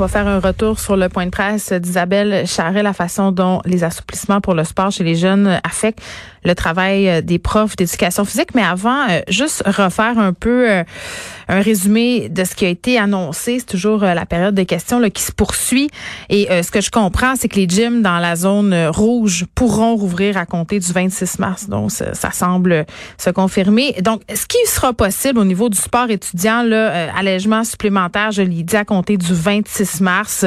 On va faire un retour sur le point de presse d'Isabelle Charret, la façon dont les assouplissements pour le sport chez les jeunes affectent le travail des profs d'éducation physique. Mais avant, euh, juste refaire un peu euh, un résumé de ce qui a été annoncé. C'est toujours euh, la période de questions là, qui se poursuit. Et ce que je comprends, c'est que les gyms dans la zone rouge pourront rouvrir à compter du 26 mars. Donc, ça, ça semble se confirmer. Donc, ce qui sera possible au niveau du sport étudiant, là, allègement supplémentaire, je l'ai dit, à compter du 26 mars,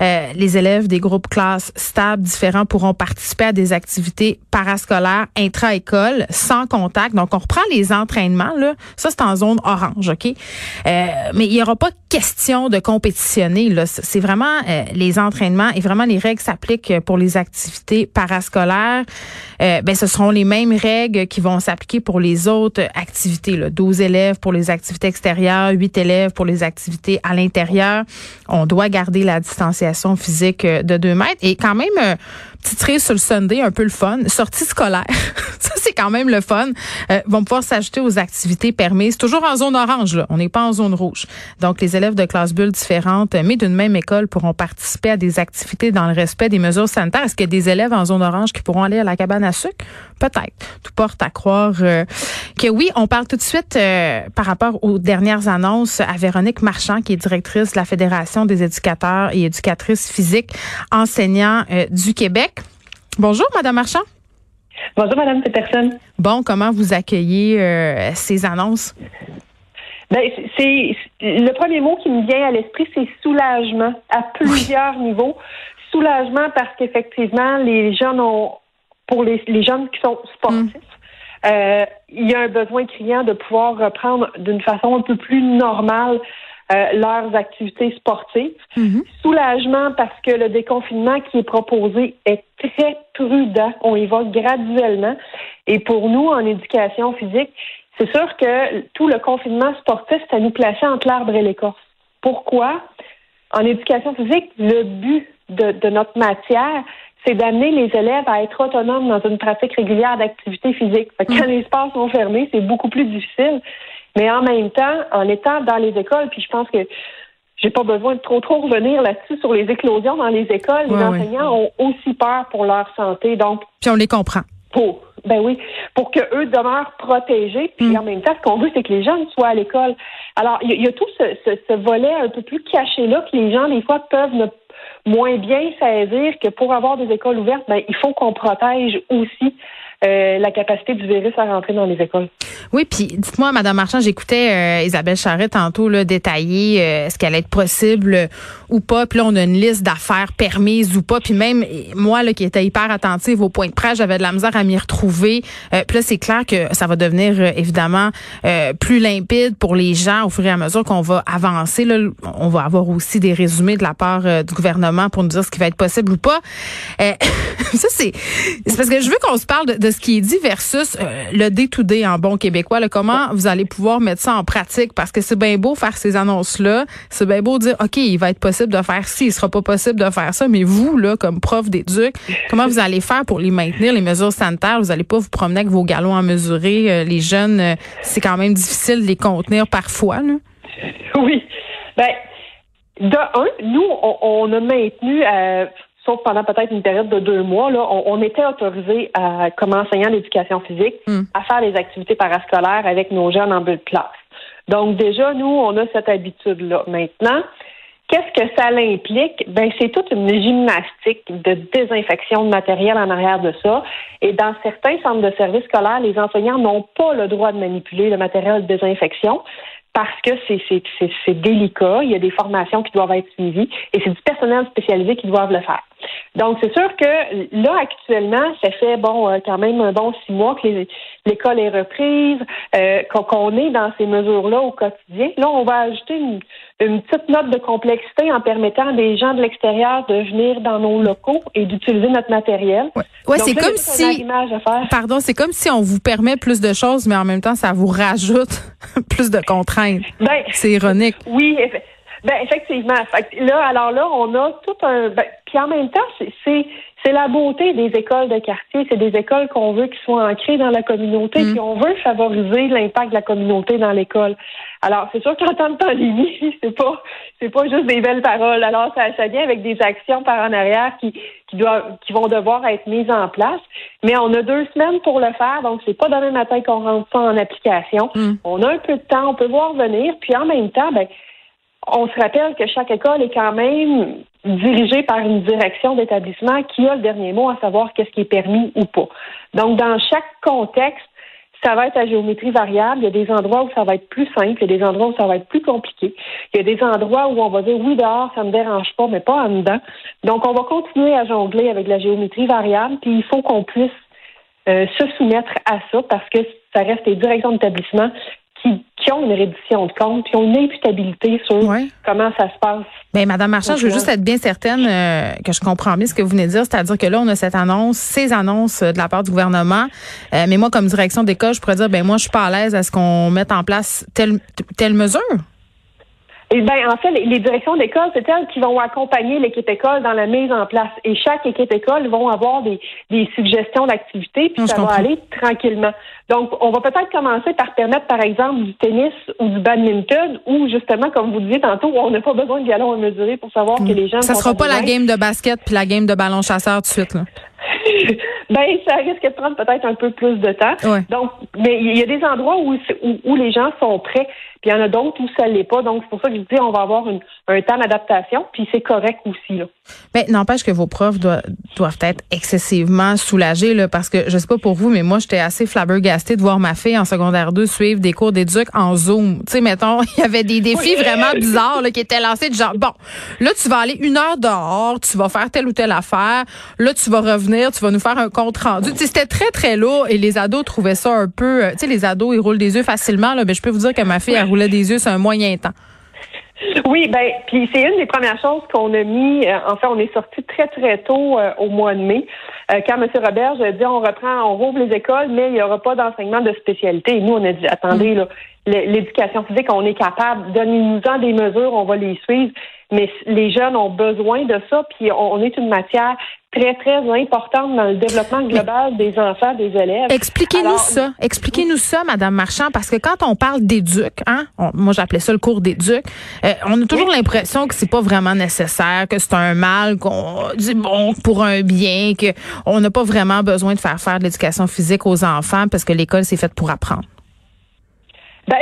les élèves des groupes classes stables différents pourront participer à des activités parascolaires intra-école, sans contact. Donc, on reprend les entraînements. Là. Ça, c'est en zone orange, OK? Euh, mais il n'y aura pas question de compétitionner. Là. C'est vraiment euh, les entraînements et vraiment les règles s'appliquent pour les activités parascolaires. Euh, ben, ce seront les mêmes règles qui vont s'appliquer pour les autres activités. Là. 12 élèves pour les activités extérieures, 8 élèves pour les activités à l'intérieur. On doit garder la distanciation physique de 2 mètres. Et quand même titré sur le Sunday, un peu le fun, sortie scolaire. ça, c'est quand même le fun. Euh, vont pouvoir s'ajouter aux activités permises. Toujours en zone orange, là. On n'est pas en zone rouge. Donc, les élèves de classes bulles différentes, mais d'une même école, pourront participer à des activités dans le respect des mesures sanitaires. Est-ce qu'il y a des élèves en zone orange qui pourront aller à la cabane à sucre? Peut-être. Tout porte à croire euh, que oui. On parle tout de suite euh, par rapport aux dernières annonces à Véronique Marchand, qui est directrice de la Fédération des éducateurs et éducatrices physiques enseignants du Québec. Bonjour, Madame Marchand. Bonjour, Madame Peterson. Bon, comment vous accueillez euh, ces annonces? Ben, c'est le premier mot qui me vient à l'esprit, c'est soulagement à plusieurs niveaux. Soulagement parce qu'effectivement, les jeunes ont, pour les, jeunes qui sont sportifs, mm. euh, il y a un besoin criant de pouvoir reprendre d'une façon un peu plus normale euh, leurs activités sportives. Mhm. Soulagement parce que le déconfinement qui est proposé est très prudent. On y va graduellement. Et pour nous, en éducation physique, c'est sûr que tout le confinement sportif, ça nous placer entre l'arbre et l'écorce. Pourquoi? En éducation physique, le but de, notre matière, c'est d'amener les élèves à être autonomes dans une pratique régulière d'activité physique. Quand mhm. les sports sont fermés, c'est beaucoup plus difficile. Mais en même temps, en étant dans les écoles, puis je pense que j'ai pas besoin de trop trop revenir là-dessus sur les éclosions dans les écoles. les enseignants ont aussi peur pour leur santé. Donc, puis on les comprend. Pour, ben oui, pour que eux demeurent protégés. Puis mm. en même temps, ce qu'on veut, c'est que les jeunes soient à l'école. Alors, il y, a tout ce, ce, volet un peu plus caché là que les gens des fois peuvent ne moins bien saisir que pour avoir des écoles ouvertes, ben, il faut qu'on protège aussi euh, la capacité du virus à rentrer dans les écoles. Oui, puis dites-moi, Madame Marchand, j'écoutais euh, Isabelle Charret tantôt là, détailler euh, ce qu'elle est possible ou pas. Puis là, on a une liste d'affaires permises ou pas. Puis même moi, là, qui étais hyper attentive au point de presse, j'avais de la misère à m'y retrouver. puis là, c'est clair que ça va devenir évidemment plus limpide pour les gens au fur et à mesure qu'on va avancer. Là, on va avoir aussi des résumés de la part du gouvernement pour nous dire ce qui va être possible ou pas. ça, c'est parce que je veux qu'on se parle de ce qui est dit versus euh, le day-to-day en bon québécois. comment vous allez pouvoir mettre ça en pratique? Parce que c'est bien beau faire ces annonces-là. C'est bien beau dire, OK, il va être possible de faire ci, il sera pas possible de faire ça. Mais vous, là, comme prof d'éduc, comment vous allez faire pour les maintenir, les mesures sanitaires? Vous allez pas vous promener avec vos galons à mesurer. Euh, les jeunes, euh, c'est quand même difficile de les contenir parfois. Là. Oui. Ben, de un, nous, on, a maintenu sauf pendant peut-être une période de deux mois, là, on, était autorisé comme enseignant d'éducation physique hmm. à faire des activités parascolaires avec nos jeunes en bulle de classe. Donc déjà, nous, on a cette habitude-là. Maintenant, qu'est-ce que ça implique? Ben, c'est toute une gymnastique de désinfection de matériel en arrière de ça. Et dans certains centres de services scolaires, les enseignants n'ont pas le droit de manipuler le matériel de désinfection parce que c'est délicat. Il y a des formations qui doivent être suivies et c'est du personnel spécialisé qui doivent le faire. Donc, c'est sûr que là, actuellement, ça fait bon euh, quand même un bon six mois que l'école est reprise, euh, qu'on est dans ces mesures-là au quotidien. Là, on va ajouter une, petite note de complexité en permettant à des gens de l'extérieur de venir dans nos locaux et d'utiliser notre matériel. Ouais, c'est comme si. Pardon, c'est comme si on vous permet plus de choses, mais en même temps, ça vous rajoute plus de contraintes. Ben, c'est ironique. Oui, ben effectivement. là, alors là, on a tout un. Ben, puis en même temps, c'est c'est la beauté des écoles de quartier. C'est des écoles qu'on veut qui soient ancrées dans la communauté. Mm. Puis on veut favoriser l'impact de la communauté dans l'école. Alors c'est sûr qu'en temps de pandémie, c'est pas c'est pas juste des belles paroles. Alors ça, ça vient avec des actions par en arrière qui qui doivent qui vont devoir être mises en place. Mais on a deux semaines pour le faire, donc c'est pas demain matin qu'on rentre ça en application. Mm. On a un peu de temps, on peut voir venir. Puis en même temps, ben on se rappelle que chaque école est quand même dirigée par une direction d'établissement qui a le dernier mot à savoir qu'est-ce qui est permis ou pas. Donc, dans chaque contexte, ça va être à géométrie variable. Il y a des endroits où ça va être plus simple, il y a des endroits où ça va être plus compliqué. Il y a des endroits où on va dire oui, dehors, ça me dérange pas, mais pas en dedans. Donc, on va continuer à jongler avec la géométrie variable, puis il faut qu'on puisse euh, se soumettre à ça parce que ça reste les directions d'établissement qui, qui, ont une reddition de compte, qui ont une imputabilité sur comment ça se passe. Bien, Madame Marchand, je veux juste être bien certaine euh, que je comprends bien ce que vous venez de dire, c'est-à-dire que là, on a cette annonce, ces annonces de la part du gouvernement, euh, mais moi, comme direction d'école, je pourrais dire, ben moi, je suis pas à l'aise à ce qu'on mette en place telle, telle mesure. Eh bien, en fait, les, directions d'école, c'est elles qui vont accompagner l'équipe école dans la mise en place. Et chaque équipe école vont avoir des, des suggestions d'activités, puis ça va aller tranquillement. Donc, on va peut-être commencer par permettre, par exemple, du tennis ou du badminton, ou justement, comme vous disiez tantôt, on n'a pas besoin de galons à mesurer pour savoir que les gens. Ça sera pas la game de basket puis la game de ballon chasseur tout de suite, là. ben, ça risque de prendre peut-être un peu plus de temps. Donc, mais il y a des endroits où, où, les gens sont prêts, puis il y en a d'autres où ça l'est pas. Donc, c'est pour ça que je dis on va avoir un temps d'adaptation, puis c'est correct aussi. Là. Mais n'empêche que vos profs doivent, doivent être excessivement soulagés, là, parce que je sais pas pour vous, mais moi, j'étais assez flabbergastée de voir ma fille en secondaire 2 suivre des cours d'éduc en Zoom. Tu sais, mettons, il y avait des défis vraiment bizarres là, qui étaient lancés de genre, bon, là, tu vas aller une heure dehors, tu vas faire telle ou telle affaire, là, tu vas revenir, tu vas nous faire un compte rendu. C'était très, très lourd et les ados trouvaient ça un peu... Euh, tu sais, les ados, ils roulent des yeux facilement, là, mais je peux vous dire que ma fille, elle roulait des yeux sur un moyen temps. Oui, ben, puis c'est une des premières choses qu'on a mis. Euh, en fait, on est sorti très très tôt euh, au mois de mai, quand M. Robert a dit on reprend, on rouvre les écoles, mais il n'y aura pas d'enseignement de spécialité. Et nous, on a dit attendez, là, l'éducation physique, on est capable, donnez-nous-en des mesures, on va les suivre. Mais les jeunes ont besoin de ça, puis on est une matière très, très importante dans le développement global des enfants, des élèves. Expliquez-nous ça. Expliquez-nous ça, Madame Marchand, parce que quand on parle d'éduc, hein, moi j'appelais ça le cours d'éduc, euh, on a toujours l'impression que c'est pas vraiment nécessaire, que c'est un mal, qu'on dit bon pour un bien, que on n'a pas vraiment besoin de faire faire de l'éducation physique aux enfants parce que l'école c'est faite pour apprendre. Ben,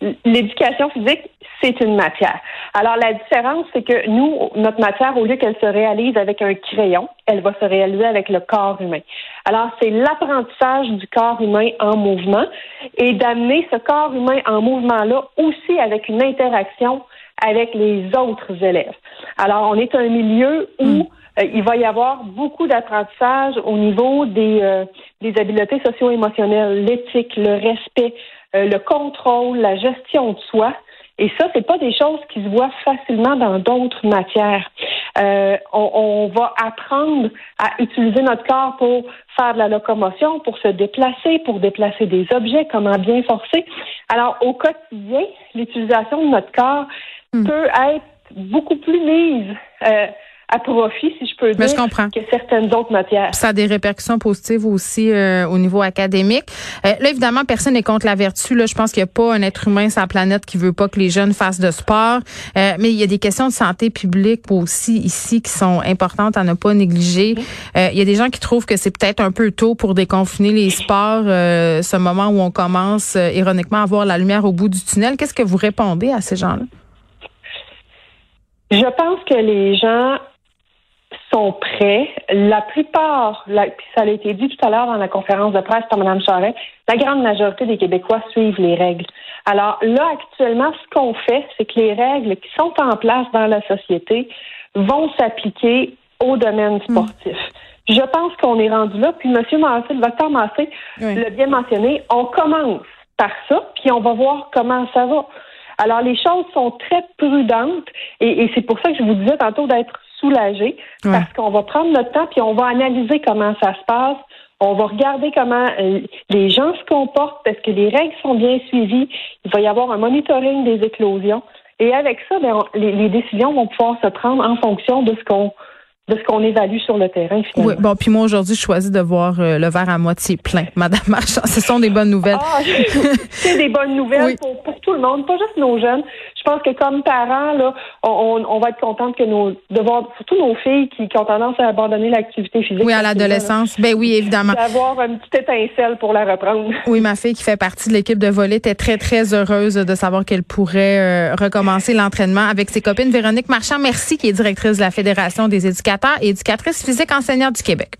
l'éducation physique, c'est une matière. Alors, la différence, c'est que nous, notre matière, au lieu qu'elle se réalise avec un crayon, elle va se réaliser avec le corps humain. Alors, c'est l'apprentissage du corps humain en mouvement et d'amener ce corps humain en mouvement-là aussi avec une interaction avec les autres élèves. Alors, on est un milieu où hmm. euh, il va y avoir beaucoup d'apprentissage au niveau des, euh, des habiletés socio-émotionnelles, l'éthique, le respect, euh, le contrôle, la gestion de soi. Et ça, c'est pas des choses qui se voient facilement dans d'autres matières. Euh, on, on, va apprendre à utiliser notre corps pour faire de la locomotion, pour se déplacer, pour déplacer des objets, comment bien forcer. Alors, au quotidien, l'utilisation de notre corps hmm. peut être beaucoup plus mise. Euh, à profit, si je peux dire, que certaines autres matières. Ça a des répercussions positives aussi euh, au niveau académique. Euh, là, évidemment, personne n'est contre la vertu. Là, je pense qu'il n'y a pas un être humain sur la planète qui veut pas que les jeunes fassent de sport. Euh, mais il y a des questions de santé publique aussi ici qui sont importantes à ne pas négliger. il y a des gens qui trouvent que c'est peut-être un peu tôt pour déconfiner les sports, ce moment où on commence ironiquement à voir la lumière au bout du tunnel. Qu'est-ce que vous répondez à ces gens-là? Je pense que les gens sont prêts. La plupart, puis ça a été dit tout à l'heure dans la conférence de presse par Mme Charest, la grande majorité des Québécois suivent les règles. Alors là, actuellement, ce qu'on fait, c'est que les règles qui sont en place dans la société vont s'appliquer au domaine mm. sportif. Je pense qu'on est rendu là. Puis M. Massé, le docteur Massé l'a bien mentionné. On commence par ça, puis on va voir comment ça va. Alors, les choses sont très prudentes et, c'est pour ça que je vous disais tantôt d'être soulagé parce qu'on va prendre notre temps puis on va analyser comment ça se passe. On va regarder comment euh, les gens se comportent parce que les règles sont bien suivies. Il va y avoir un monitoring des éclosions. Et avec ça, ben, les, décisions vont pouvoir se prendre en fonction de ce qu'on de ce qu'on évalue sur le terrain. Finalement. Oui, bon, puis moi aujourd'hui, je choisis de voir euh, le verre à moitié plein, Madame Marchand. Ce sont des bonnes nouvelles. Ah, c'est des bonnes nouvelles pour, pour, tout le monde, pas juste nos jeunes. Je pense que comme parents, là, on, on va être contente que nos, de voir surtout nos filles qui, qui ont tendance à abandonner l'activité physique. Oui, à l'adolescence. Ben oui, évidemment. D'avoir une petite étincelle pour la reprendre. Oui, ma fille qui fait partie de l'équipe de volley était très très heureuse de savoir qu'elle pourrait euh, recommencer l'entraînement avec ses copines. Véronique Marchand, merci, qui est directrice de la Fédération des éducateurs et éducatrices physiques enseignantes du Québec.